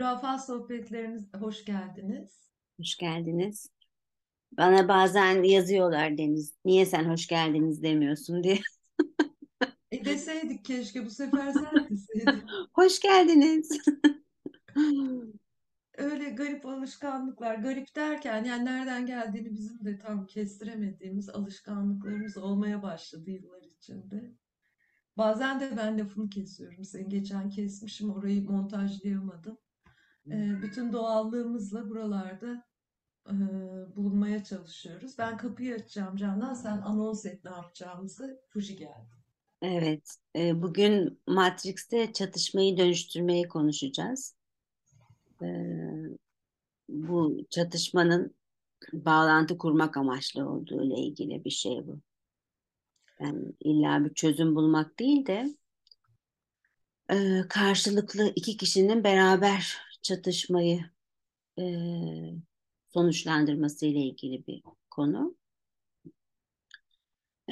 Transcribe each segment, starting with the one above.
Rafa sohbetleriniz hoş geldiniz. Hoş geldiniz. Bana bazen yazıyorlar Deniz. Niye sen hoş geldiniz demiyorsun diye. E deseydik keşke bu sefer sen deseydin. Hoş geldiniz. Öyle garip alışkanlıklar, garip derken yani nereden geldiğini bizim de tam kestiremediğimiz alışkanlıklarımız olmaya başladı yıllar içinde. Bazen de ben lafını kesiyorum. Seni geçen kesmişim, orayı montajlayamadım. Bütün doğallığımızla buralarda bulunmaya çalışıyoruz. Ben kapıyı açacağım Candan, sen anons et ne yapacağımızı. Fuji geldi. Evet, bugün Matrix'te çatışmayı dönüştürmeyi konuşacağız. Bu çatışmanın bağlantı kurmak amaçlı olduğu ile ilgili bir şey bu. Yani illa bir çözüm bulmak değil de karşılıklı iki kişinin beraber çatışmayı e, sonuçlandırması ile ilgili bir konu.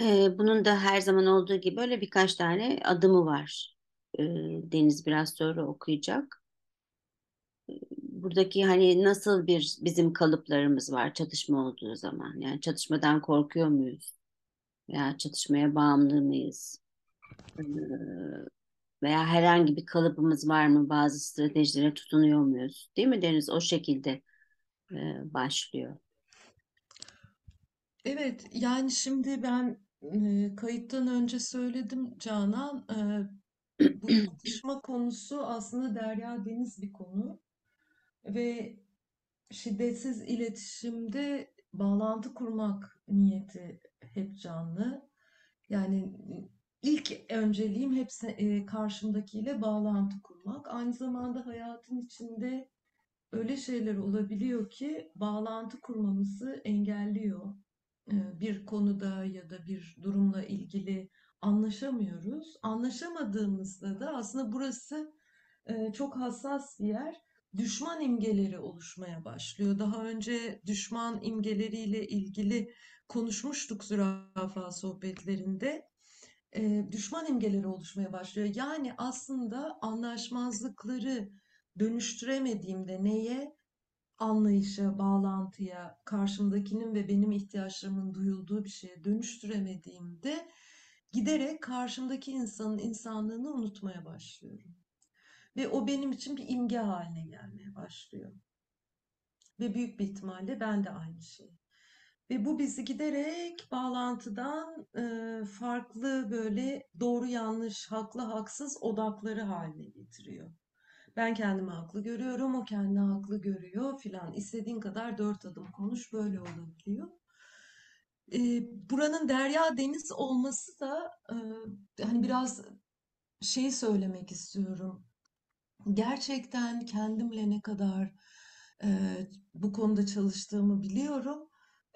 E, bunun da her zaman olduğu gibi böyle birkaç tane adımı var. E, Deniz biraz sonra okuyacak. Buradaki hani nasıl bir bizim kalıplarımız var çatışma olduğu zaman. Yani çatışmadan korkuyor muyuz? Veya çatışmaya bağımlı mıyız? Veya herhangi bir kalıbımız var mı? Bazı stratejilere tutunuyor muyuz? Değil mi Deniz? O şekilde e, başlıyor. Evet, yani şimdi ben e, kayıttan önce söyledim Canan, e, bu çatışma konusu aslında derya deniz bir konu ve şiddetsiz iletişimde bağlantı kurmak niyeti hep canlı. Yani ilk önceliğim hep e, karşımdakiyle bağlantı kurmak. Aynı zamanda hayatın içinde öyle şeyler olabiliyor ki bağlantı kurmamızı engelliyor. E, bir konuda ya da bir durumla ilgili anlaşamıyoruz. Anlaşamadığımızda da aslında burası e, çok hassas bir yer. Düşman imgeleri oluşmaya başlıyor. Daha önce düşman imgeleriyle ilgili konuşmuştuk zürafa sohbetlerinde. E, düşman imgeleri oluşmaya başlıyor. Yani aslında anlaşmazlıkları dönüştüremediğimde neye? Anlayışa, bağlantıya, karşımdakinin ve benim ihtiyaçlarımın duyulduğu bir şeye dönüştüremediğimde giderek karşımdaki insanın insanlığını unutmaya başlıyorum. Ve o benim için bir imge haline gelmeye başlıyor. Ve büyük bir ihtimalle ben de aynı şey. Ve bu bizi giderek bağlantıdan e, farklı böyle doğru yanlış, haklı haksız odakları haline getiriyor. Ben kendimi haklı görüyorum, o kendini haklı görüyor filan. İstediğin kadar dört adım konuş, böyle olabiliyor. E, buranın derya deniz olması da e, hani biraz şey söylemek istiyorum. Gerçekten kendimle ne kadar e, bu konuda çalıştığımı biliyorum.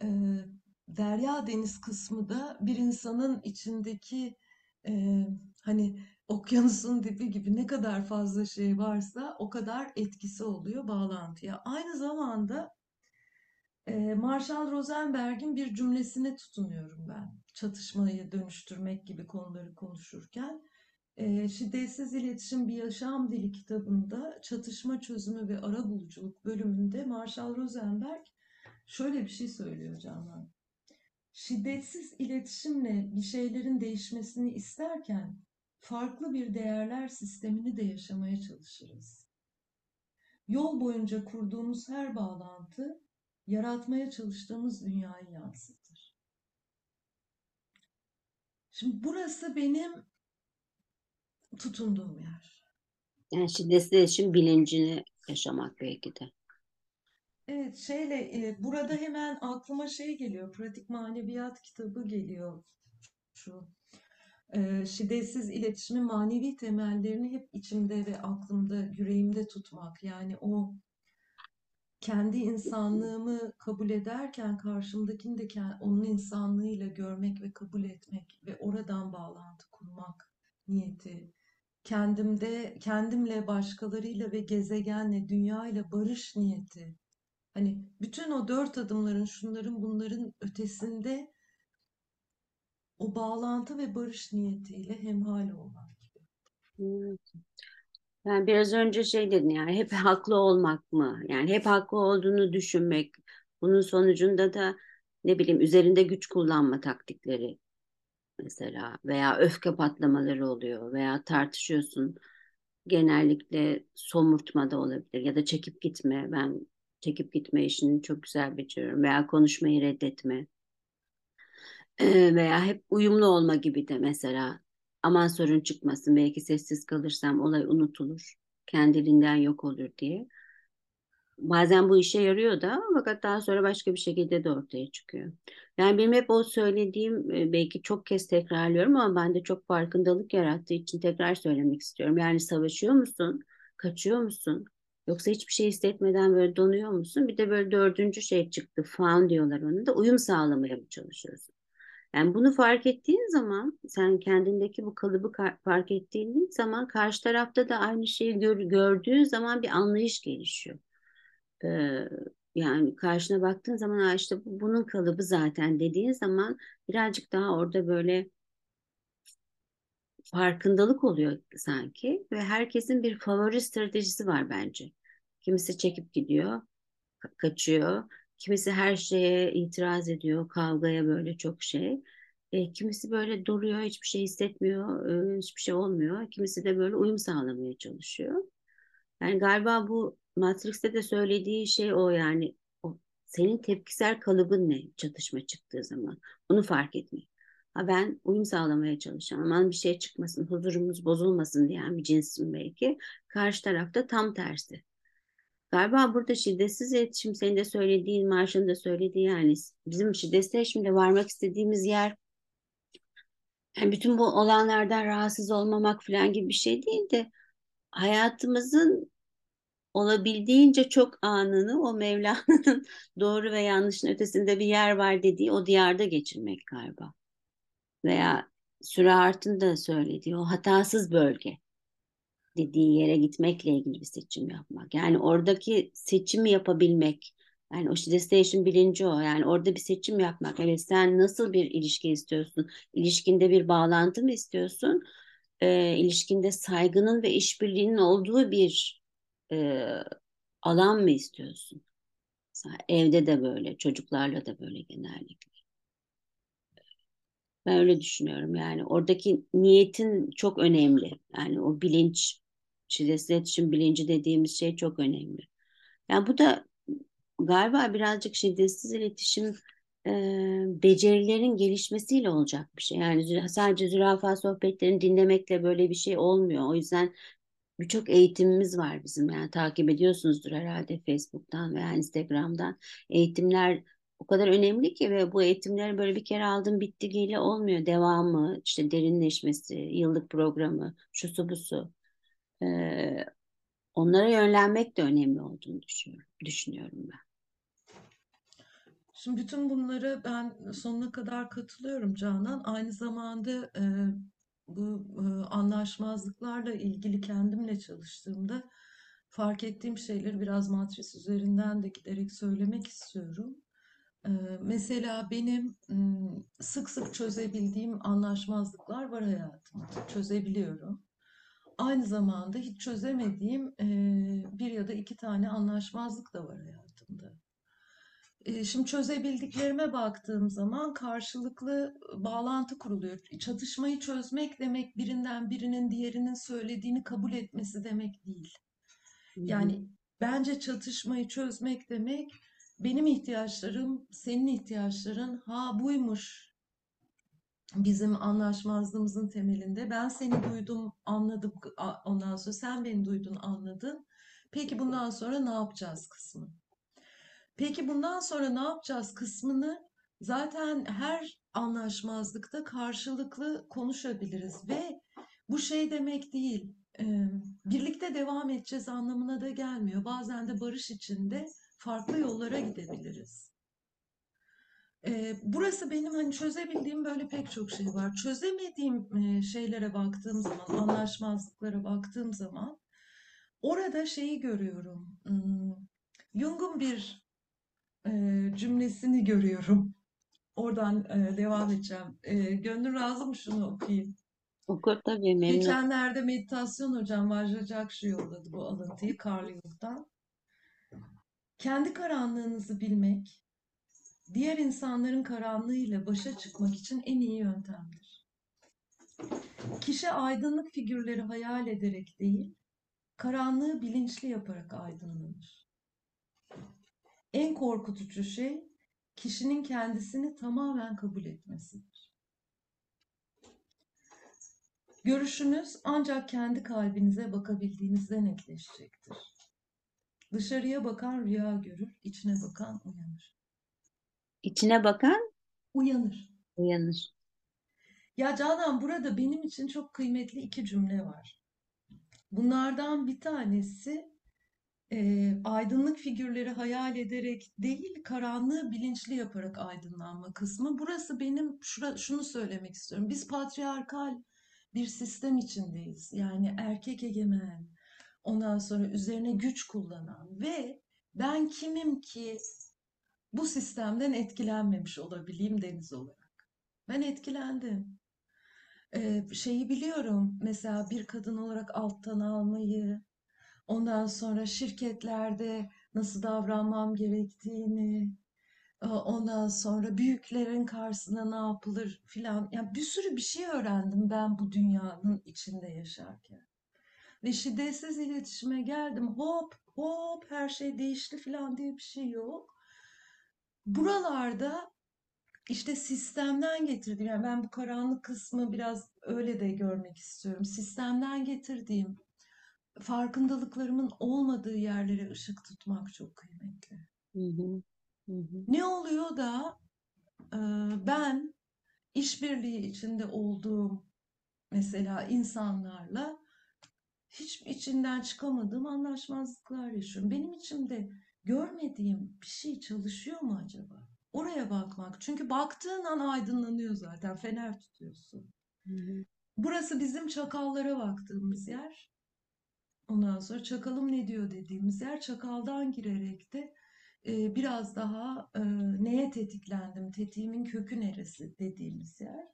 E, derya deniz kısmı da bir insanın içindeki e, hani okyanusun dibi gibi ne kadar fazla şey varsa o kadar etkisi oluyor bağlantıya. Aynı zamanda e, Marshall Rosenberg'in bir cümlesine tutunuyorum ben. Çatışmayı dönüştürmek gibi konuları konuşurken. E, Şiddetsiz İletişim Bir Yaşam Dili kitabında çatışma çözümü ve arabuluculuk bölümünde Marshall Rosenberg şöyle bir şey söylüyor Canan. Şiddetsiz iletişimle bir şeylerin değişmesini isterken farklı bir değerler sistemini de yaşamaya çalışırız. Yol boyunca kurduğumuz her bağlantı yaratmaya çalıştığımız dünyayı yansıtır. Şimdi burası benim tutunduğum yer. Yani şiddetsiz iletişim bilincini yaşamak belki de. Evet, şeyle e, burada hemen aklıma şey geliyor. Pratik maneviyat kitabı geliyor. Şu e, şiddetsiz iletişimin manevi temellerini hep içimde ve aklımda, yüreğimde tutmak. Yani o kendi insanlığımı kabul ederken karşımdakini de onun insanlığıyla görmek ve kabul etmek ve oradan bağlantı kurmak niyeti. Kendimde, kendimle, başkalarıyla ve gezegenle, dünyayla barış niyeti. Hani bütün o dört adımların, şunların, bunların ötesinde o bağlantı ve barış niyetiyle hemhal olmak gibi. Yani biraz önce şey dedin yani hep haklı olmak mı? Yani hep haklı olduğunu düşünmek. Bunun sonucunda da ne bileyim üzerinde güç kullanma taktikleri mesela veya öfke patlamaları oluyor veya tartışıyorsun. Genellikle somurtma da olabilir ya da çekip gitme. Ben çekip gitme işini çok güzel beceriyorum veya konuşmayı reddetme. Veya hep uyumlu olma gibi de mesela aman sorun çıkmasın belki sessiz kalırsam olay unutulur kendiliğinden yok olur diye. Bazen bu işe yarıyor da fakat daha sonra başka bir şekilde de ortaya çıkıyor. Yani benim hep o söylediğim e, belki çok kez tekrarlıyorum ama bende çok farkındalık yarattığı için tekrar söylemek istiyorum. Yani savaşıyor musun? Kaçıyor musun? Yoksa hiçbir şey hissetmeden böyle donuyor musun? Bir de böyle dördüncü şey çıktı. Faun diyorlar onu da uyum sağlamaya mı çalışıyorsun? Yani bunu fark ettiğin zaman sen kendindeki bu kalıbı ka- fark ettiğin zaman karşı tarafta da aynı şeyi gör- gördüğün zaman bir anlayış gelişiyor. Ee, yani karşına baktığın zaman "Aa işte bu, bunun kalıbı zaten dediğin zaman birazcık daha orada böyle farkındalık oluyor sanki ve herkesin bir favori stratejisi var bence. Kimisi çekip gidiyor, ka- kaçıyor. Kimisi her şeye itiraz ediyor, kavgaya böyle çok şey. E, kimisi böyle duruyor, hiçbir şey hissetmiyor, e, hiçbir şey olmuyor. Kimisi de böyle uyum sağlamaya çalışıyor. Yani galiba bu Matrix'te de söylediği şey o yani o senin tepkisel kalıbın ne çatışma çıktığı zaman onu fark etmek. Ha ben uyum sağlamaya çalışan aman bir şey çıkmasın huzurumuz bozulmasın diyen bir cinsim belki. Karşı tarafta tam tersi. Galiba burada şiddetsiz iletişim senin de söylediğin Marş'ın da söylediği yani bizim şiddetsiz iletişimde varmak istediğimiz yer yani bütün bu olanlardan rahatsız olmamak falan gibi bir şey değil de hayatımızın olabildiğince çok anını o Mevlana'nın doğru ve yanlışın ötesinde bir yer var dediği o diyarda geçirmek galiba. Veya Sürahart'ın da söylediği o hatasız bölge dediği yere gitmekle ilgili bir seçim yapmak. Yani oradaki seçimi yapabilmek. Yani o destination bilinci o. Yani orada bir seçim yapmak. Evet sen nasıl bir ilişki istiyorsun? İlişkinde bir bağlantı mı istiyorsun? Ee, ilişkinde saygının ve işbirliğinin olduğu bir e, alan mı istiyorsun? Mesela evde de böyle, çocuklarla da böyle genellikle. Ben öyle düşünüyorum yani. Oradaki niyetin çok önemli. Yani o bilinç, şiddetsiz iletişim bilinci dediğimiz şey çok önemli. Yani bu da galiba birazcık şiddetsiz iletişim e, becerilerin gelişmesiyle olacak bir şey. Yani sadece zürafa sohbetlerini dinlemekle böyle bir şey olmuyor. O yüzden birçok eğitimimiz var bizim. Yani takip ediyorsunuzdur herhalde Facebook'tan veya Instagram'dan. Eğitimler o kadar önemli ki ve bu eğitimleri böyle bir kere aldım bitti geli olmuyor. Devamı, işte derinleşmesi, yıllık programı, şusu busu. Ee, onlara yönlenmek de önemli olduğunu düşünüyorum, düşünüyorum ben. Şimdi bütün bunlara ben sonuna kadar katılıyorum Canan. Aynı zamanda e, bu e, anlaşmazlıklarla ilgili kendimle çalıştığımda fark ettiğim şeyleri biraz matris üzerinden de giderek söylemek istiyorum. Mesela benim sık sık çözebildiğim anlaşmazlıklar var hayatımda. Çözebiliyorum. Aynı zamanda hiç çözemediğim bir ya da iki tane anlaşmazlık da var hayatımda. Şimdi çözebildiklerime baktığım zaman karşılıklı bağlantı kuruluyor. Çatışmayı çözmek demek birinden birinin diğerinin söylediğini kabul etmesi demek değil. Yani bence çatışmayı çözmek demek benim ihtiyaçlarım, senin ihtiyaçların ha buymuş bizim anlaşmazlığımızın temelinde. Ben seni duydum, anladım. Ondan sonra sen beni duydun, anladın. Peki bundan sonra ne yapacağız kısmı. Peki bundan sonra ne yapacağız kısmını zaten her anlaşmazlıkta karşılıklı konuşabiliriz ve bu şey demek değil, birlikte devam edeceğiz anlamına da gelmiyor. Bazen de barış içinde farklı yollara gidebiliriz. E, burası benim hani çözebildiğim böyle pek çok şey var. Çözemediğim e, şeylere baktığım zaman, anlaşmazlıklara baktığım zaman orada şeyi görüyorum. Hmm, Jung'un bir e, cümlesini görüyorum. Oradan e, devam edeceğim. E, gönlün razı mı şunu okuyayım? Oku tabii memnun. Geçenlerde meditasyon hocam Vajrajakşı yolladı bu alıntıyı Carl Jung'dan. Kendi karanlığınızı bilmek, diğer insanların karanlığıyla başa çıkmak için en iyi yöntemdir. Kişi aydınlık figürleri hayal ederek değil, karanlığı bilinçli yaparak aydınlanır. En korkutucu şey kişinin kendisini tamamen kabul etmesidir. Görüşünüz ancak kendi kalbinize bakabildiğinizde netleşecektir. Dışarıya bakan rüya görür, içine bakan uyanır. İçine bakan Uyanır. uyanır. Ya Canan burada benim için çok kıymetli iki cümle var. Bunlardan bir tanesi e, aydınlık figürleri hayal ederek değil, karanlığı bilinçli yaparak aydınlanma kısmı. Burası benim şura, şunu söylemek istiyorum. Biz patriarkal bir sistem içindeyiz. Yani erkek egemen, ondan sonra üzerine güç kullanan ve ben kimim ki bu sistemden etkilenmemiş olabileyim Deniz olarak. Ben etkilendim. Ee, şeyi biliyorum mesela bir kadın olarak alttan almayı, ondan sonra şirketlerde nasıl davranmam gerektiğini, e, ondan sonra büyüklerin karşısında ne yapılır filan. Yani bir sürü bir şey öğrendim ben bu dünyanın içinde yaşarken. Ve şiddetsiz iletişime geldim. Hop hop her şey değişti filan diye bir şey yok. Buralarda işte sistemden getirdiğim, yani ben bu karanlık kısmı biraz öyle de görmek istiyorum. Sistemden getirdiğim farkındalıklarımın olmadığı yerlere ışık tutmak çok kıymetli. Hı hı. Hı hı. Ne oluyor da e, ben işbirliği içinde olduğum mesela insanlarla hiç içinden çıkamadığım anlaşmazlıklar yaşıyorum. Benim içimde görmediğim bir şey çalışıyor mu acaba? Oraya bakmak. Çünkü baktığın an aydınlanıyor zaten. Fener tutuyorsun. Hı hı. Burası bizim çakallara baktığımız yer. Ondan sonra çakalım ne diyor dediğimiz yer. Çakaldan girerek de e, biraz daha e, neye tetiklendim, tetiğimin kökü neresi dediğimiz yer.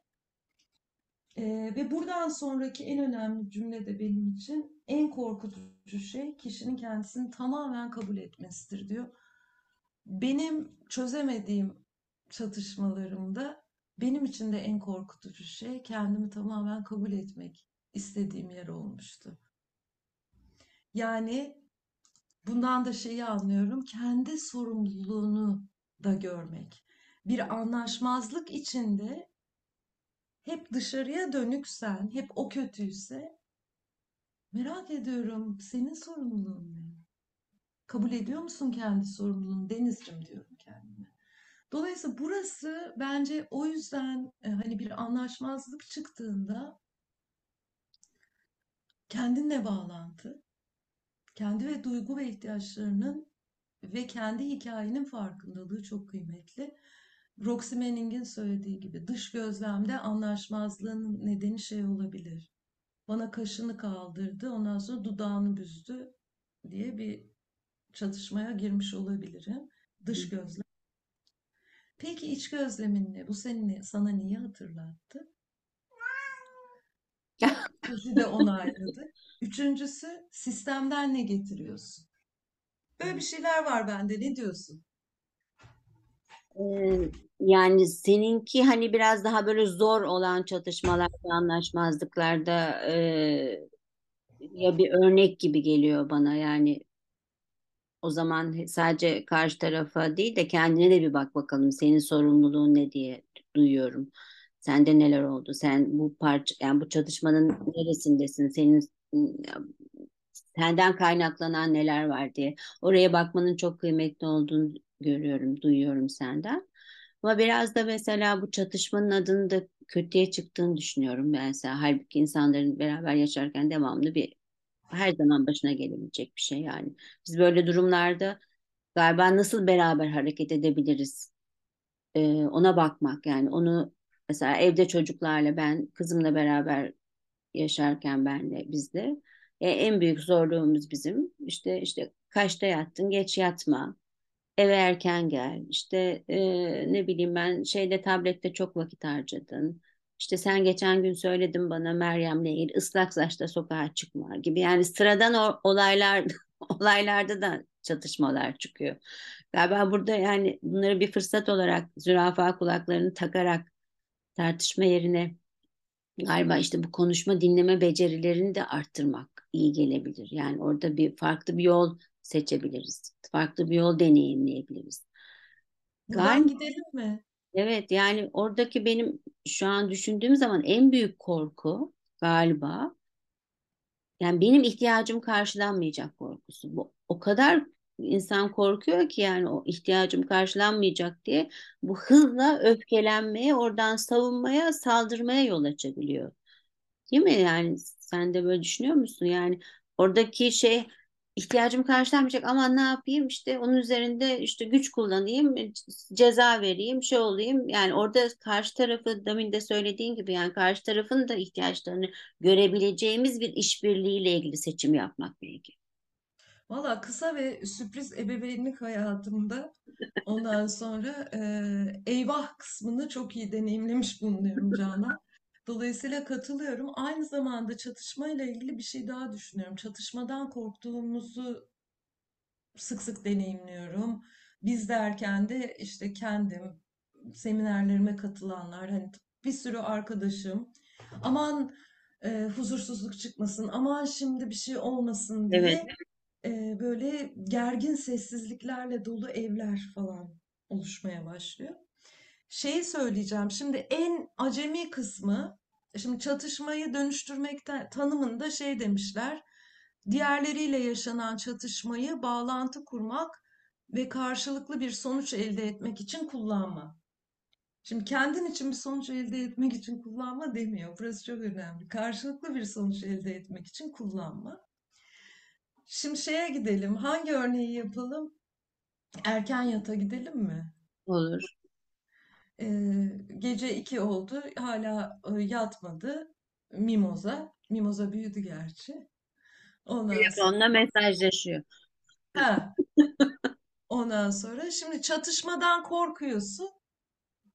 E, ve buradan sonraki en önemli cümle de benim için en korkutucu şey kişinin kendisini tamamen kabul etmesidir diyor. Benim çözemediğim çatışmalarımda benim için de en korkutucu şey kendimi tamamen kabul etmek istediğim yer olmuştu. Yani bundan da şeyi anlıyorum, kendi sorumluluğunu da görmek. Bir anlaşmazlık içinde hep dışarıya dönüksen, hep o kötüyse merak ediyorum senin sorumluluğun ne? Kabul ediyor musun kendi sorumluluğunu? Denizciğim diyorum kendime. Dolayısıyla burası bence o yüzden e, hani bir anlaşmazlık çıktığında kendinle bağlantı, kendi ve duygu ve ihtiyaçlarının ve kendi hikayenin farkındalığı çok kıymetli. Roxy Manning'in söylediği gibi dış gözlemde anlaşmazlığın nedeni şey olabilir. Bana kaşını kaldırdı, ondan sonra dudağını büzdü diye bir çatışmaya girmiş olabilirim. Dış gözlem. Peki iç gözlemin ne? Bu seni sana niye hatırlattı? Sözü de onayladı. Üçüncüsü sistemden ne getiriyorsun? Böyle bir şeyler var bende. Ne diyorsun? Yani seninki hani biraz daha böyle zor olan çatışmalarda, anlaşmazlıklarda e, ya bir örnek gibi geliyor bana yani o zaman sadece karşı tarafa değil de kendine de bir bak bakalım senin sorumluluğun ne diye duyuyorum. Sende neler oldu? Sen bu parça yani bu çatışmanın neresindesin? Senin senden kaynaklanan neler var diye. Oraya bakmanın çok kıymetli olduğunu görüyorum, duyuyorum senden. Ama biraz da mesela bu çatışmanın adının da kötüye çıktığını düşünüyorum. Mesela halbuki insanların beraber yaşarken devamlı bir her zaman başına gelebilecek bir şey yani. Biz böyle durumlarda galiba nasıl beraber hareket edebiliriz? Ee, ona bakmak yani onu mesela evde çocuklarla ben kızımla beraber yaşarken benle bizde e, en büyük zorluğumuz bizim işte işte kaçta yattın geç yatma eve erken gel işte e, ne bileyim ben şeyde tablette çok vakit harcadın İşte sen geçen gün söyledin bana Meryem'le ilgili ıslak saçla sokağa çıkma gibi. Yani sıradan olaylar olaylarda da çatışmalar çıkıyor. Galiba burada yani bunları bir fırsat olarak zürafa kulaklarını takarak tartışma yerine galiba işte bu konuşma dinleme becerilerini de arttırmak iyi gelebilir. Yani orada bir farklı bir yol seçebiliriz. Farklı bir yol deneyimleyebiliriz. Buradan gidelim mi? evet yani oradaki benim şu an düşündüğüm zaman en büyük korku galiba yani benim ihtiyacım karşılanmayacak korkusu. Bu o kadar insan korkuyor ki yani o ihtiyacım karşılanmayacak diye bu hızla öfkelenmeye, oradan savunmaya, saldırmaya yol açabiliyor. Değil mi? Yani sen de böyle düşünüyor musun? Yani oradaki şey ihtiyacım karşılanmayacak ama ne yapayım işte onun üzerinde işte güç kullanayım, ceza vereyim, şey olayım. Yani orada karşı tarafı demin de söylediğin gibi yani karşı tarafın da ihtiyaçlarını görebileceğimiz bir işbirliğiyle ilgili seçim yapmak belki. Valla kısa ve sürpriz ebeveynlik hayatımda ondan sonra eee, eyvah kısmını çok iyi deneyimlemiş bulunuyorum Canan. Dolayısıyla katılıyorum. Aynı zamanda çatışmayla ilgili bir şey daha düşünüyorum. Çatışmadan korktuğumuzu sık sık deneyimliyorum. Biz derken de işte kendim, seminerlerime katılanlar, hani bir sürü arkadaşım. Aman e, huzursuzluk çıkmasın, aman şimdi bir şey olmasın Evet, diye e, böyle gergin sessizliklerle dolu evler falan oluşmaya başlıyor. Şeyi söyleyeceğim. Şimdi en acemi kısmı, şimdi çatışmayı dönüştürmekten tanımında şey demişler. Diğerleriyle yaşanan çatışmayı bağlantı kurmak ve karşılıklı bir sonuç elde etmek için kullanma. Şimdi kendin için bir sonuç elde etmek için kullanma demiyor. Burası çok önemli. Karşılıklı bir sonuç elde etmek için kullanma. Şimdi şeye gidelim. Hangi örneği yapalım? Erken yata gidelim mi? olur. Gece 2 oldu. Hala e, yatmadı. Mimoza. Mimoza büyüdü gerçi. Ondan sonra. Telefonla mesajlaşıyor. Ha, ondan sonra. Şimdi çatışmadan korkuyorsun.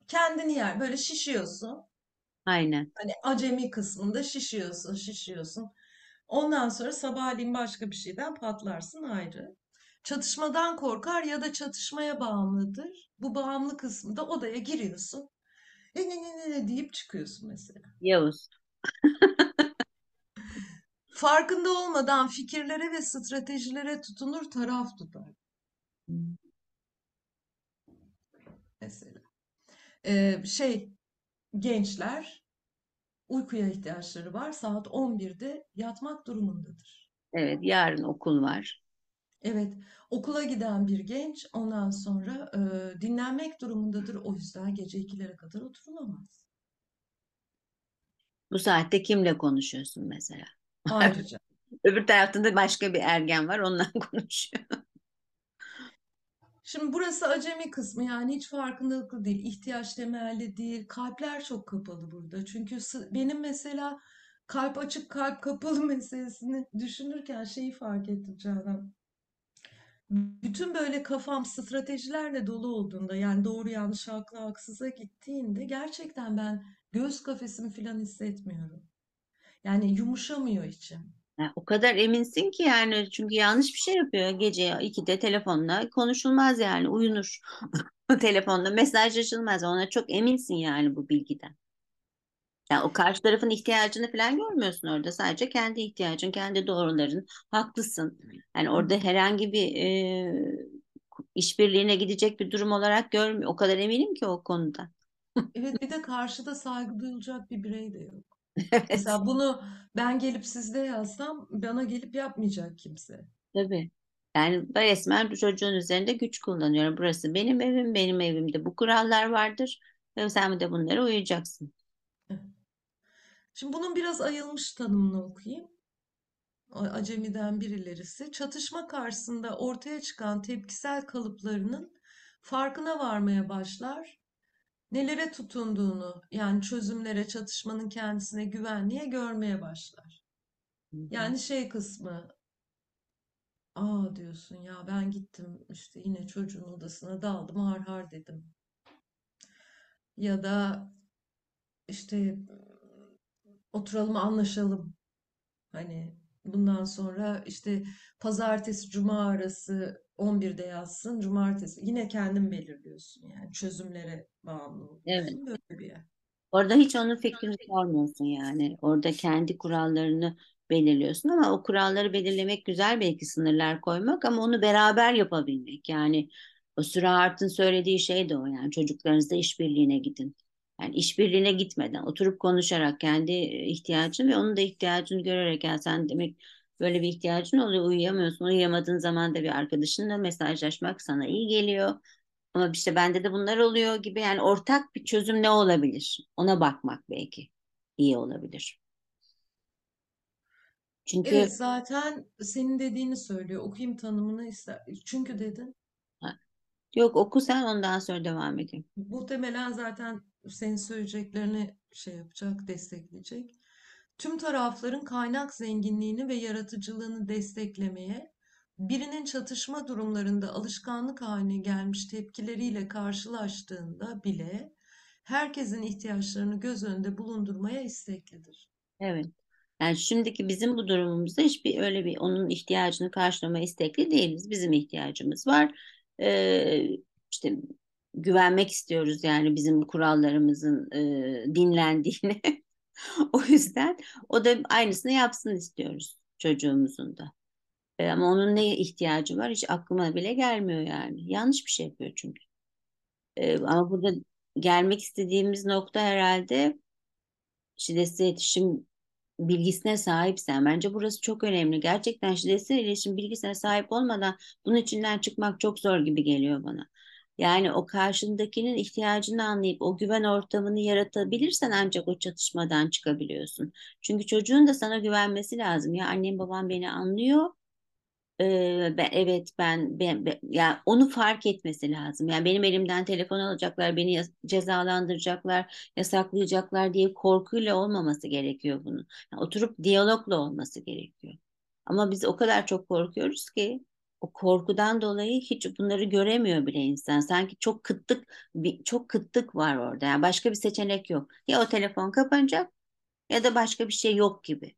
Kendini yer. Böyle şişiyorsun. Aynen. Hani acemi kısmında şişiyorsun, şişiyorsun. Ondan sonra sabahleyin başka bir şeyden patlarsın ayrı. Çatışmadan korkar ya da çatışmaya bağımlıdır. Bu bağımlı kısmında odaya giriyorsun. Ne ne ne ne ne deyip çıkıyorsun mesela. Yavuz. Farkında olmadan fikirlere ve stratejilere tutunur, taraf tutar mesela. Ee, şey, gençler uykuya ihtiyaçları var. Saat 11'de yatmak durumundadır. Evet, yarın okul var. Evet, okula giden bir genç ondan sonra e, dinlenmek durumundadır. O yüzden gece ikilere kadar oturulamaz. Bu saatte kimle konuşuyorsun mesela? Ayrıca. Öbür tarafta da başka bir ergen var, onunla konuşuyor. Şimdi burası acemi kısmı yani hiç farkındalıklı değil, ihtiyaç temelli değil. Kalpler çok kapalı burada. Çünkü benim mesela kalp açık kalp kapalı meselesini düşünürken şeyi fark ettim Canan. Bütün böyle kafam stratejilerle dolu olduğunda yani doğru yanlış haklı haksıza gittiğinde gerçekten ben göğüs kafesimi falan hissetmiyorum. Yani yumuşamıyor içim. Yani o kadar eminsin ki yani çünkü yanlış bir şey yapıyor. Gece 2'de telefonla konuşulmaz yani uyunur. Telefonla mesajlaşılmaz. Ona çok eminsin yani bu bilgiden. Yani o karşı tarafın ihtiyacını falan görmüyorsun orada. Sadece kendi ihtiyacın, kendi doğruların. Haklısın. Yani orada herhangi bir e, işbirliğine gidecek bir durum olarak görmüyor. O kadar eminim ki o konuda. Evet bir de karşıda saygı duyulacak bir birey de yok. Evet, Mesela bunu ben gelip sizde yazsam bana gelip yapmayacak kimse. tabii. Yani resmen bu çocuğun üzerinde güç kullanıyorum. Burası benim evim, benim evimde bu kurallar vardır. Ve sen de bunlara uyacaksın. Şimdi bunun biraz ayılmış tanımını okuyayım. Acemiden bir ilerisi. Çatışma karşısında ortaya çıkan tepkisel kalıplarının farkına varmaya başlar. Nelere tutunduğunu, yani çözümlere, çatışmanın kendisine, güvenliğe görmeye başlar. Yani şey kısmı, aa diyorsun ya ben gittim işte yine çocuğun odasına daldım har har dedim. Ya da işte oturalım anlaşalım. Hani bundan sonra işte pazartesi cuma arası 11'de yazsın. Cumartesi yine kendin belirliyorsun yani çözümlere bağımlı Evet. Böyle bir yer. Orada hiç onun fikrini sormuyorsun yani. Orada kendi kurallarını belirliyorsun ama o kuralları belirlemek güzel belki sınırlar koymak ama onu beraber yapabilmek. Yani o Sürahat'ın söylediği şey de o yani çocuklarınızla işbirliğine gidin. Yani işbirliğine gitmeden oturup konuşarak kendi ihtiyacını ve onun da ihtiyacını görerek yani sen demek böyle bir ihtiyacın oluyor uyuyamıyorsun. Uyuyamadığın zaman da bir arkadaşınla mesajlaşmak sana iyi geliyor. Ama işte bende de bunlar oluyor gibi yani ortak bir çözüm ne olabilir? Ona bakmak belki iyi olabilir. Çünkü Evet zaten senin dediğini söylüyor. Okuyayım tanımını ister. Çünkü dedin. ha, yok oku sen ondan sonra devam edeyim. Muhtemelen zaten senin söyleyeceklerini şey yapacak, destekleyecek. Tüm tarafların kaynak zenginliğini ve yaratıcılığını desteklemeye, birinin çatışma durumlarında alışkanlık haline gelmiş tepkileriyle karşılaştığında bile herkesin ihtiyaçlarını göz önünde bulundurmaya isteklidir. Evet. Yani şimdiki bizim bu durumumuzda hiçbir öyle bir onun ihtiyacını karşılamaya istekli değiliz. Bizim ihtiyacımız var. Ee, işte güvenmek istiyoruz yani bizim kurallarımızın e, dinlendiğine. O yüzden o da aynısını yapsın istiyoruz çocuğumuzun da. E, ama onun neye ihtiyacı var hiç aklıma bile gelmiyor yani. Yanlış bir şey yapıyor çünkü. E, ama burada gelmek istediğimiz nokta herhalde şiddetsiz iletişim bilgisine sahipsen. Bence burası çok önemli. Gerçekten şiddetsiz iletişim bilgisine sahip olmadan bunun içinden çıkmak çok zor gibi geliyor bana. Yani o karşındakinin ihtiyacını anlayıp o güven ortamını yaratabilirsen ancak o çatışmadan çıkabiliyorsun. Çünkü çocuğun da sana güvenmesi lazım. Ya annem babam beni anlıyor ee, evet ben, ben, ben yani onu fark etmesi lazım. Yani benim elimden telefon alacaklar, beni yas- cezalandıracaklar, yasaklayacaklar diye korkuyla olmaması gerekiyor bunun. Yani oturup diyalogla olması gerekiyor. Ama biz o kadar çok korkuyoruz ki o korkudan dolayı hiç bunları göremiyor bile insan. Sanki çok kıtlık bir çok kıtlık var orada. Yani başka bir seçenek yok. Ya o telefon kapanacak ya da başka bir şey yok gibi.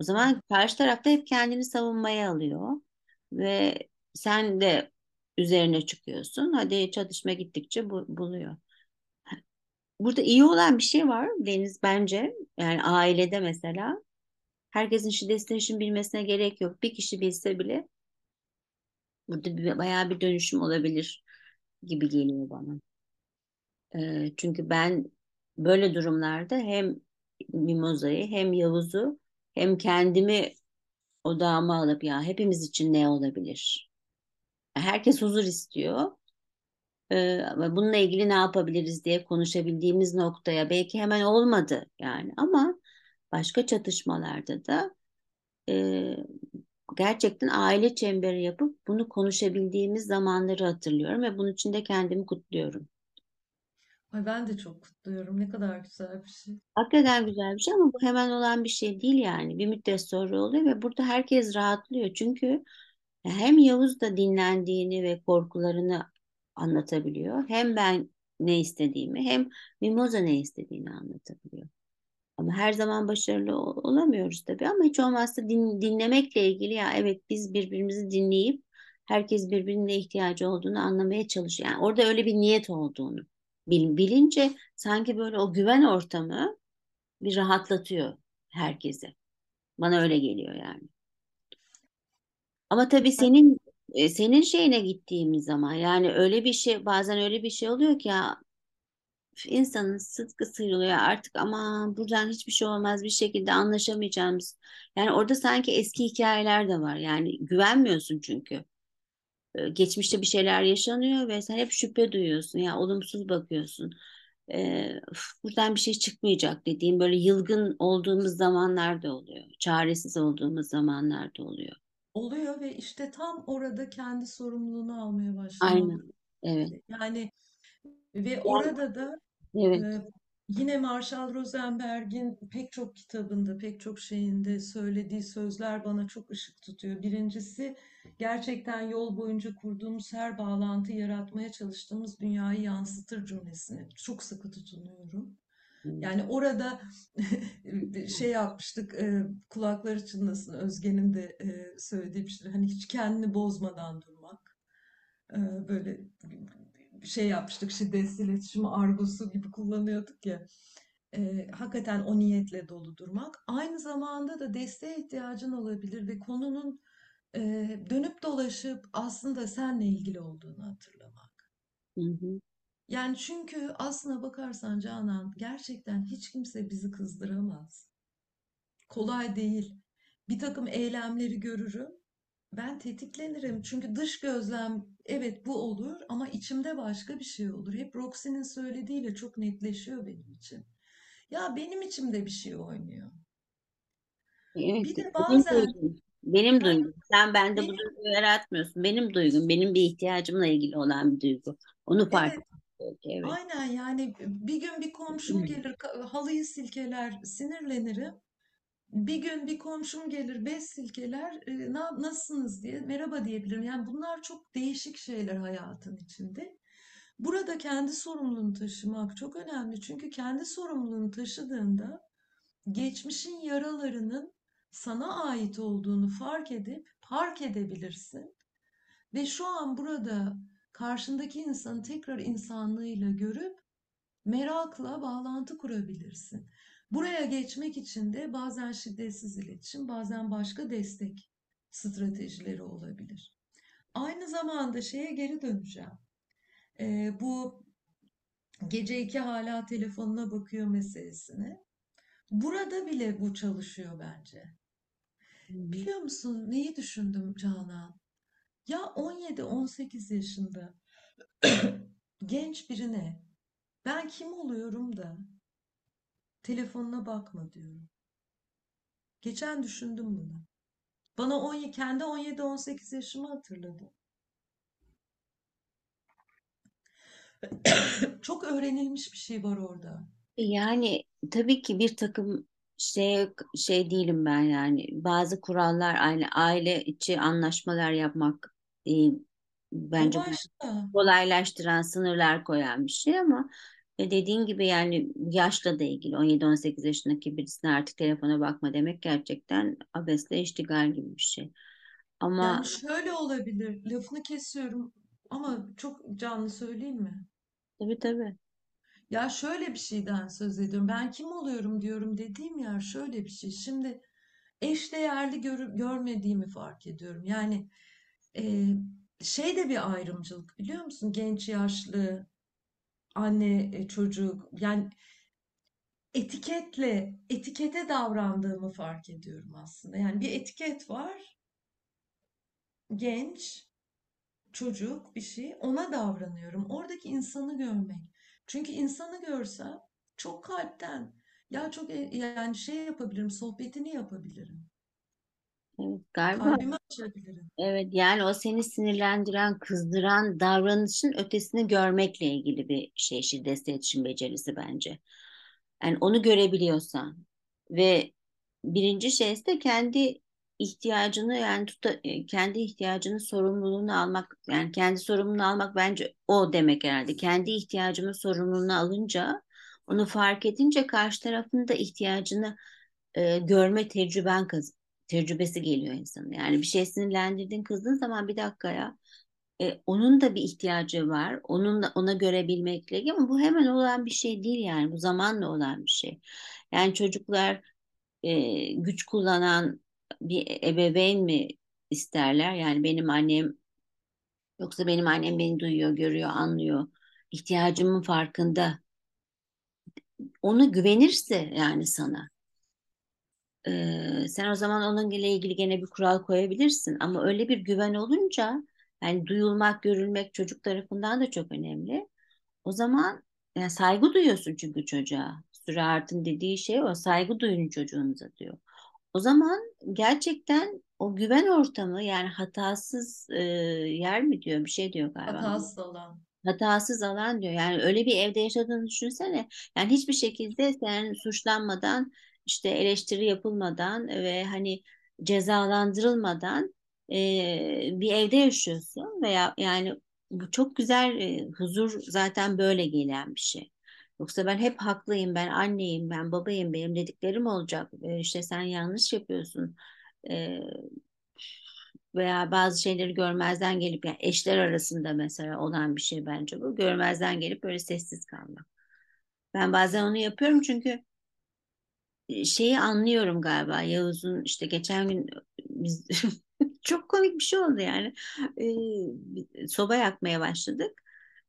O zaman karşı tarafta hep kendini savunmaya alıyor ve sen de üzerine çıkıyorsun. Hadi çatışma gittikçe bu, buluyor. Burada iyi olan bir şey var Deniz bence. Yani ailede mesela herkesin şiddet için bilmesine gerek yok. Bir kişi bilse bile burada bir, bayağı bir dönüşüm olabilir gibi geliyor bana. Ee, çünkü ben böyle durumlarda hem Mimoza'yı hem Yavuz'u hem kendimi odağıma alıp ya hepimiz için ne olabilir? Herkes huzur istiyor. Ee, bununla ilgili ne yapabiliriz diye konuşabildiğimiz noktaya belki hemen olmadı yani ama başka çatışmalarda da e, gerçekten aile çemberi yapıp bunu konuşabildiğimiz zamanları hatırlıyorum ve bunun için de kendimi kutluyorum. Ay ben de çok kutluyorum. Ne kadar güzel bir şey. Hakikaten güzel bir şey ama bu hemen olan bir şey değil yani. Bir müddet sonra oluyor ve burada herkes rahatlıyor. Çünkü hem Yavuz da dinlendiğini ve korkularını anlatabiliyor. Hem ben ne istediğimi hem Mimoza ne istediğini anlatabiliyor. Ama her zaman başarılı ol- olamıyoruz tabii ama hiç olmazsa din- dinlemekle ilgili ya evet biz birbirimizi dinleyip herkes birbirine ihtiyacı olduğunu anlamaya çalışıyor. Yani orada öyle bir niyet olduğunu bil- bilince sanki böyle o güven ortamı bir rahatlatıyor herkese. Bana öyle geliyor yani. Ama tabii senin e, senin şeyine gittiğimiz zaman yani öyle bir şey bazen öyle bir şey oluyor ki ya insanın sıtkı sıyrılıyor artık ama buradan hiçbir şey olmaz bir şekilde anlaşamayacağımız. Yani orada sanki eski hikayeler de var. Yani güvenmiyorsun çünkü. E, Geçmişte bir şeyler yaşanıyor ve sen hep şüphe duyuyorsun. Yani olumsuz bakıyorsun. E, "Üf, buradan bir şey çıkmayacak dediğim böyle yılgın olduğumuz zamanlar da oluyor. Çaresiz olduğumuz zamanlar da oluyor. Oluyor ve işte tam orada kendi sorumluluğunu almaya başlamak. Aynen. Evet. Yani ve orada da evet. yine Marshall Rosenberg'in pek çok kitabında, pek çok şeyinde söylediği sözler bana çok ışık tutuyor. Birincisi gerçekten yol boyunca kurduğumuz her bağlantı yaratmaya çalıştığımız dünyayı yansıtır cümlesine çok sıkı tutunuyorum. Yani orada şey yapmıştık, kulakları çınlasın Özge'nin de söylediği bir şey. Hani hiç kendini bozmadan durmak. Böyle şey yapmıştık, şiddetsiz iletişim argosu gibi kullanıyorduk ya. E, hakikaten o niyetle dolu durmak. Aynı zamanda da desteğe ihtiyacın olabilir ve konunun e, dönüp dolaşıp aslında seninle ilgili olduğunu hatırlamak. Hı hı. Yani çünkü aslına bakarsan Canan gerçekten hiç kimse bizi kızdıramaz. Kolay değil. Bir takım eylemleri görürüm. Ben tetiklenirim. Çünkü dış gözlem evet bu olur ama içimde başka bir şey olur. Hep Roxy'nin söylediğiyle çok netleşiyor benim için. Ya benim içimde bir şey oynuyor. Evet, Bir de benim bazen. Benim duygum. Sen bende bu duyguyu yaratmıyorsun. Benim duygum. Benim bir ihtiyacımla ilgili olan bir duygu. Onu fark evet. Evet. aynen yani bir gün bir komşum gelir halıyı silkeler sinirlenirim. Bir gün bir komşum gelir bez silkeler e, "Na- nasılsınız diye merhaba diyebilirim. Yani bunlar çok değişik şeyler hayatın içinde. Burada kendi sorumluluğunu taşımak çok önemli. Çünkü kendi sorumluluğunu taşıdığında geçmişin yaralarının sana ait olduğunu fark edip fark edebilirsin. Ve şu an burada karşındaki insanı tekrar insanlığıyla görüp merakla bağlantı kurabilirsin. Buraya geçmek için de bazen şiddetsiz iletişim, bazen başka destek stratejileri olabilir. Aynı zamanda şeye geri döneceğim. Ee, bu gece iki hala telefonuna bakıyor meselesine. Burada bile bu çalışıyor bence. Hı. Biliyor musun neyi düşündüm Canan? Ya 17-18 yaşında genç birine ben kim oluyorum da telefonuna bakma diyorum. Geçen düşündüm bunu. Bana 10, kendi 17-18 yaşımı hatırladı. Çok öğrenilmiş bir şey var orada. Yani tabii ki bir takım şey şey değilim ben yani bazı kurallar aynı aile içi anlaşmalar yapmak e, bence kolaylaştıran sınırlar koyan bir şey ama e, dediğin gibi yani yaşla da ilgili 17-18 yaşındaki birisine artık telefona bakma demek gerçekten abesle iştigal gibi bir şey. Yani Ama şöyle olabilir. Lafını kesiyorum ama çok canlı söyleyeyim mi? tabii tabii. Ya şöyle bir şeyden söz ediyorum. Ben kim oluyorum diyorum dediğim yer şöyle bir şey. Şimdi eşdeğerli görü- görmediğimi fark ediyorum. Yani e, şey de bir ayrımcılık biliyor musun? Genç, yaşlı, anne, e, çocuk. Yani etiketle, etikete davrandığımı fark ediyorum aslında. Yani bir etiket var. Genç, çocuk bir şey. Ona davranıyorum. Oradaki insanı görmek. Çünkü insanı görsem çok kalpten ya çok e- yani şey yapabilirim, sohbetini yapabilirim. Evet, galiba Kalbimi açabilirim. Evet yani o seni sinirlendiren, kızdıran davranışın ötesini görmekle ilgili bir şey şiddetle iletişim becerisi bence. Yani onu görebiliyorsan ve birinci şey ise kendi ihtiyacını yani tuta, e, kendi ihtiyacının sorumluluğunu almak yani kendi sorumluluğunu almak bence o demek herhalde. Kendi ihtiyacımın sorumluluğunu alınca onu fark edince karşı tarafın da ihtiyacını e, görme tecrüben kaz tecrübesi geliyor insanın. Yani bir şey sinirlendirdin, kızdığın zaman bir dakika ya. E, onun da bir ihtiyacı var. Onun da, ona görebilmekle ilgili ama bu hemen olan bir şey değil yani. Bu zamanla olan bir şey. Yani çocuklar e, güç kullanan bir ebeveyn mi isterler? Yani benim annem yoksa benim annem beni duyuyor, görüyor, anlıyor. ihtiyacımın farkında. Onu güvenirse yani sana. Ee, sen o zaman onunla ilgili gene bir kural koyabilirsin ama öyle bir güven olunca yani duyulmak, görülmek çocuk tarafından da çok önemli. O zaman yani saygı duyuyorsun çünkü çocuğa. Sürahat'ın dediği şey o saygı duyun çocuğunuza diyor. O zaman gerçekten o güven ortamı yani hatasız e, yer mi diyor bir şey diyor galiba. Hatasız olan. Hatasız alan diyor. Yani öyle bir evde yaşadığını düşünsene. Yani hiçbir şekilde sen suçlanmadan, işte eleştiri yapılmadan ve hani cezalandırılmadan e, bir evde yaşıyorsun veya yani bu çok güzel e, huzur zaten böyle gelen bir şey. Yoksa ben hep haklıyım, ben anneyim, ben babayım, benim dediklerim olacak. E, işte sen yanlış yapıyorsun. E, veya bazı şeyleri görmezden gelip yani eşler arasında mesela olan bir şey bence bu. Görmezden gelip böyle sessiz kalmak. Ben bazen onu yapıyorum çünkü şeyi anlıyorum galiba. Yavuz'un işte geçen gün biz çok komik bir şey oldu yani. E, soba yakmaya başladık.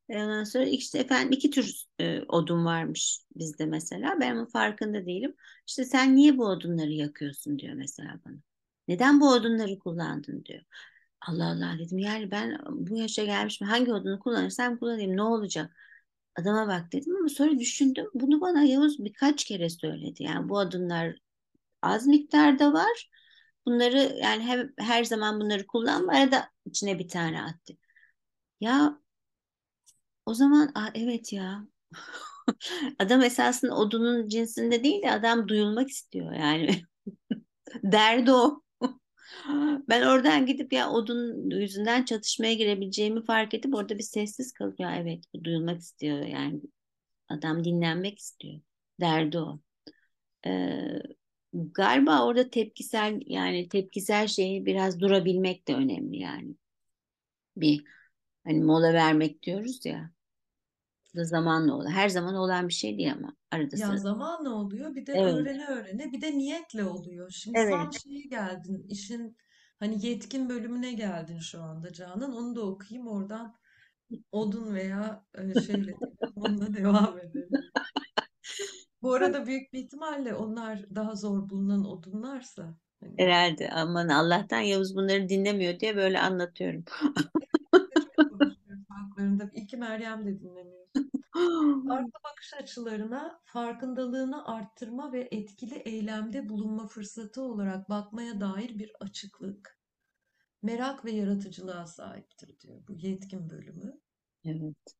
Ondan sonra işte efendim iki tür e, odun varmış bizde mesela. Ben onun farkında değilim. İşte sen niye bu odunları yakıyorsun diyor mesela bana. Neden bu odunları kullandın diyor. Allah Allah dedim yani ben bu yaşa gelmişim hangi odunu kullanırsam kullanayım ne olacak? Adama bak dedim ama sonra düşündüm. Bunu bana Yavuz birkaç kere söyledi. Yani bu odunlar az miktarda var. Bunları yani hem, her zaman bunları kullanma arada içine bir tane attı. Ya o zaman Aa, evet ya adam esasında odunun cinsinde değil de adam duyulmak istiyor yani derdi o. Ben oradan gidip ya odun yüzünden çatışmaya girebileceğimi fark edip orada bir sessiz kalıp ya evet bu duyulmak istiyor yani adam dinlenmek istiyor derdi o. Ee, galiba orada tepkisel yani tepkisel şeyi biraz durabilmek de önemli yani. Bir hani mola vermek diyoruz ya da zamanla olur. Her zaman olan bir şey değil ama arada Ya sırada. zamanla oluyor, bir de Evet, öğrene öğrene, bir de niyetle oluyor. Şimdi evet. şeye geldin, işin hani yetkin bölümüne geldin şu anda Canan. Onu da okuyayım oradan odun veya e, şeyle telefonla devam edelim. Bu arada büyük bir ihtimalle onlar daha zor bulunan odunlarsa hani Herhalde. Aman Allah'tan Yavuz bunları dinlemiyor diye böyle anlatıyorum. çok konuşuyoruz haklarında. İyi ki Meryem de dinlemiyorsun. Farklı bakış açılarına, farkındalığını arttırma ve etkili eylemde bulunma fırsatı olarak bakmaya dair bir açıklık, merak ve yaratıcılığa sahiptir diyor bu yetkin bölümü. Evet.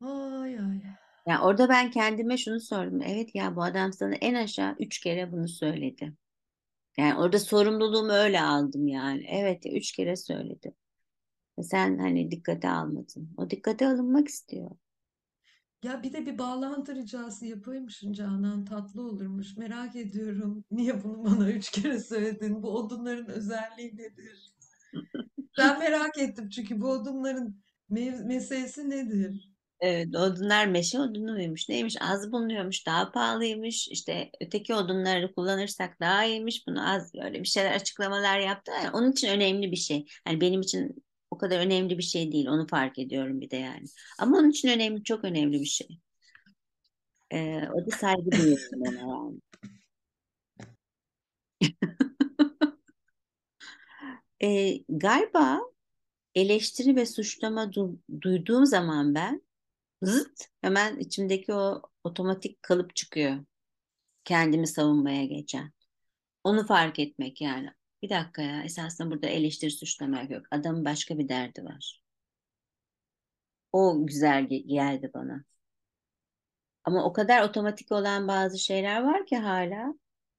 Ay ay. Yani orada ben kendime şunu sordum. Evet ya bu adam sana en aşağı üç kere bunu söyledi. Yani orada sorumluluğumu öyle aldım yani. Evet ya üç kere söyledi. Sen hani dikkate almadın. O dikkate alınmak istiyor. Ya bir de bir bağlantı ricası yapaymışsın Canan tatlı olurmuş. Merak ediyorum. Niye bunu bana üç kere söyledin? Bu odunların özelliği nedir? Ben merak ettim çünkü bu odunların mev- meselesi nedir? Evet, odunlar meşe odunu muymuş? Neymiş? Az bulunuyormuş, daha pahalıymış. İşte öteki odunları kullanırsak daha iyiymiş. Bunu az böyle bir şeyler açıklamalar yaptı. Yani onun için önemli bir şey. Hani benim için o kadar önemli bir şey değil. Onu fark ediyorum bir de yani. Ama onun için önemli, çok önemli bir şey. Ee, o da saygı duyuyorum ona yani. Ee, galiba eleştiri ve suçlama du- duyduğum zaman ben zıt hemen içimdeki o otomatik kalıp çıkıyor. Kendimi savunmaya geçen. Onu fark etmek yani. Bir dakika ya esasında burada eleştiri suçlamak yok. Adamın başka bir derdi var. O güzel ge- geldi bana. Ama o kadar otomatik olan bazı şeyler var ki hala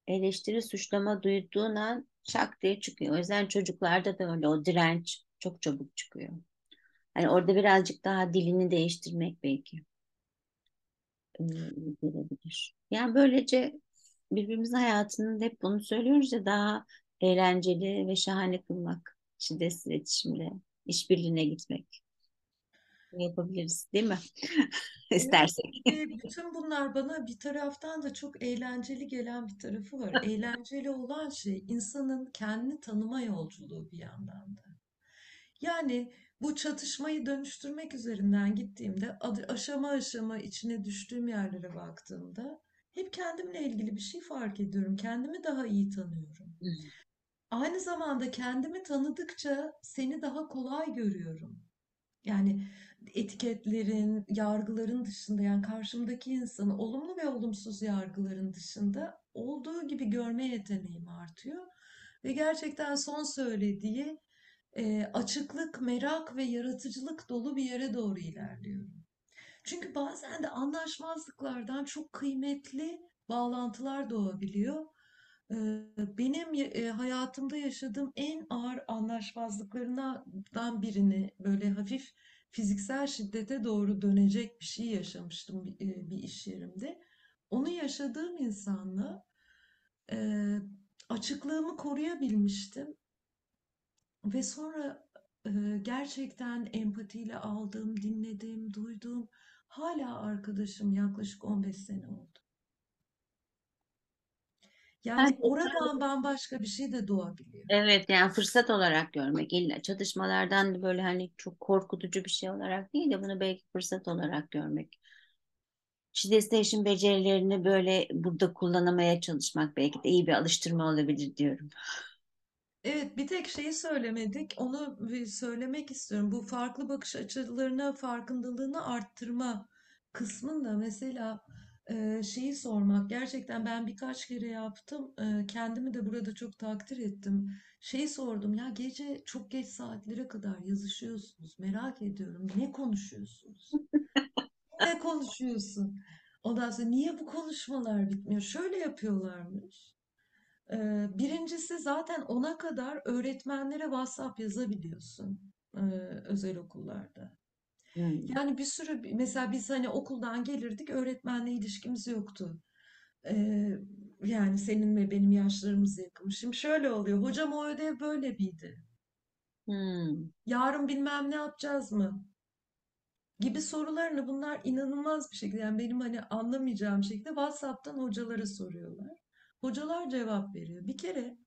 eleştiri suçlama duyduğun an şak diye çıkıyor. O yüzden çocuklarda da öyle o direnç çok çabuk çıkıyor. Hani orada birazcık daha dilini değiştirmek belki gelebilir. Yani böylece birbirimizin hayatının hep bunu söylüyoruz ya daha eğlenceli ve şahane kılmak. Şiddetsiz iletişimle, işbirliğine gitmek yapabiliriz, değil mi? İstersek. bütün bunlar bana bir taraftan da çok eğlenceli gelen bir tarafı var. Eğlenceli olan şey insanın kendini tanıma yolculuğu bir yandan da. Yani bu çatışmayı dönüştürmek üzerinden gittiğimde aşama aşama içine düştüğüm yerlere baktığımda hep kendimle ilgili bir şey fark ediyorum. Kendimi daha iyi tanıyorum. Aynı zamanda kendimi tanıdıkça seni daha kolay görüyorum. Yani etiketlerin, yargıların dışında yani karşımdaki insanı olumlu ve olumsuz yargıların dışında olduğu gibi görme yeteneğim artıyor. Ve gerçekten son söylediği e, açıklık, merak ve yaratıcılık dolu bir yere doğru ilerliyorum. Çünkü bazen de anlaşmazlıklardan çok kıymetli bağlantılar doğabiliyor. Benim ya- hayatımda yaşadığım en ağır anlaşmazlıklarından birini böyle hafif fiziksel şiddete doğru dönecek bir şey yaşamıştım bir, iş yerimde. Onu yaşadığım insanla açıklığımı koruyabilmiştim ve sonra gerçekten empatiyle aldım, dinledim, duydum. Hala arkadaşım yaklaşık 15 sene oldu. Yani oradan bambaşka bir şey de doğabiliyor. evet yani fırsat olarak görmek illa çatışmalardan da böyle hani çok korkutucu bir şey olarak değil de bunu belki fırsat olarak görmek. Şiddet Station becerilerini böyle burada kullanmaya çalışmak belki de iyi bir alıştırma olabilir diyorum. Evet, bir tek şeyi söylemedik. Onu söylemek istiyorum. Bu farklı bakış açılarına farkındalığını arttırma kısmında mesela e, şeyi sormak. Gerçekten ben birkaç kere yaptım. E, kendimi de burada çok takdir ettim. Şeyi sordum ya gece çok geç saatlere kadar yazışıyorsunuz. Merak ediyorum. Ne konuşuyorsunuz? Ne konuşuyorsun? Ondan sonra niye bu konuşmalar bitmiyor? Şöyle yapıyorlarmış. Birincisi zaten ona kadar öğretmenlere WhatsApp yazabiliyorsun özel okullarda. Hmm. Yani bir sürü mesela biz hani okuldan gelirdik öğretmenle ilişkimiz yoktu. Ee, yani senin ve benim yaşlarımız yakın. Şimdi şöyle oluyor. Hocam o ödev böyle miydi? Hmm. Yarın bilmem ne yapacağız mı? Gibi sorularını bunlar inanılmaz bir şekilde yani benim hani anlamayacağım şekilde WhatsApp'tan hocalara soruyorlar. Hocalar cevap veriyor. Bir kere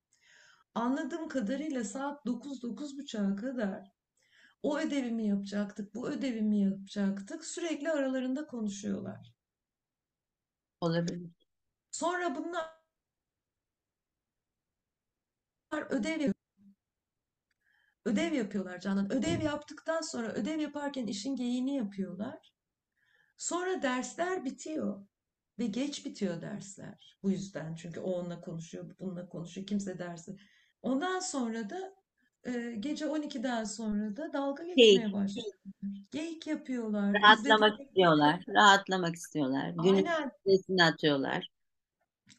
Anladığım kadarıyla saat 9-9.30'a kadar o ödevimi yapacaktık, bu ödevimi yapacaktık. Sürekli aralarında konuşuyorlar. Olabilir. Sonra bunlar ödev ödev yapıyorlar Canan. Ödev yaptıktan sonra ödev yaparken işin geyiğini yapıyorlar. Sonra dersler bitiyor ve geç bitiyor dersler. Bu yüzden çünkü o onunla konuşuyor, bu bununla konuşuyor. Kimse dersi. Ondan sonra da e, gece 12'den sonra da dalga geçmeye Keyif. başlıyorlar. Geyik yapıyorlar. Rahatlamak İzledikleri istiyorlar. Rahatlamak istiyorlar. Günün Aynen, stresini atıyorlar.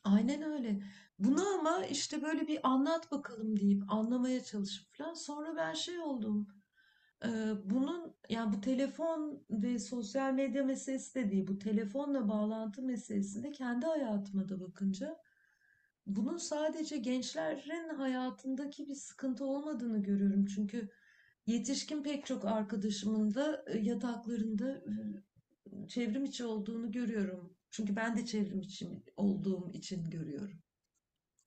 aynen öyle. Bunu ama işte böyle bir anlat bakalım deyip anlamaya çalışıp falan. Sonra ben şey oldum. e, bunun yani bu telefon ve sosyal medya meselesi de değil. Bu telefonla bağlantı meselesi de kendi hayatıma da bakınca bunun sadece gençlerin hayatındaki bir sıkıntı olmadığını görüyorum. Çünkü yetişkin pek çok arkadaşımın da e, yataklarında e, çevrim içi olduğunu görüyorum. Çünkü ben de çevrim içi olduğum için görüyorum.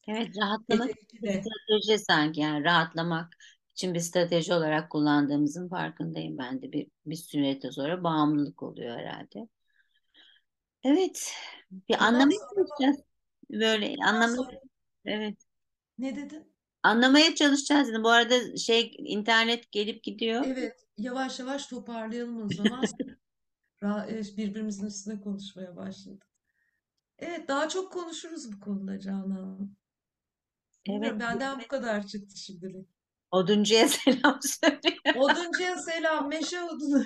Evet, rahatlamak için bir 2'de. strateji sanki yani rahatlamak için bir strateji olarak kullandığımızın farkındayım ben de bir, bir sürede sonra bağımlılık oluyor herhalde. Evet, bir anlamaya sonra. Böyle anlamaya, sonra evet, ne dedin? anlamaya çalışacağız. dedim. Bu arada şey internet gelip gidiyor. Evet, yavaş yavaş toparlayalım o zaman. Ra- e, Birbirimizin üstüne konuşmaya başladık. Evet, daha çok konuşuruz bu konuda Canan. Evet, Bilmiyorum, benden bu kadar çıktı şimdilik. oduncuya selam söyle. Oduncuya selam, meşe odunu.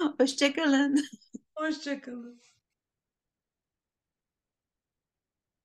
Hoşça kalın. Hoşça kalın.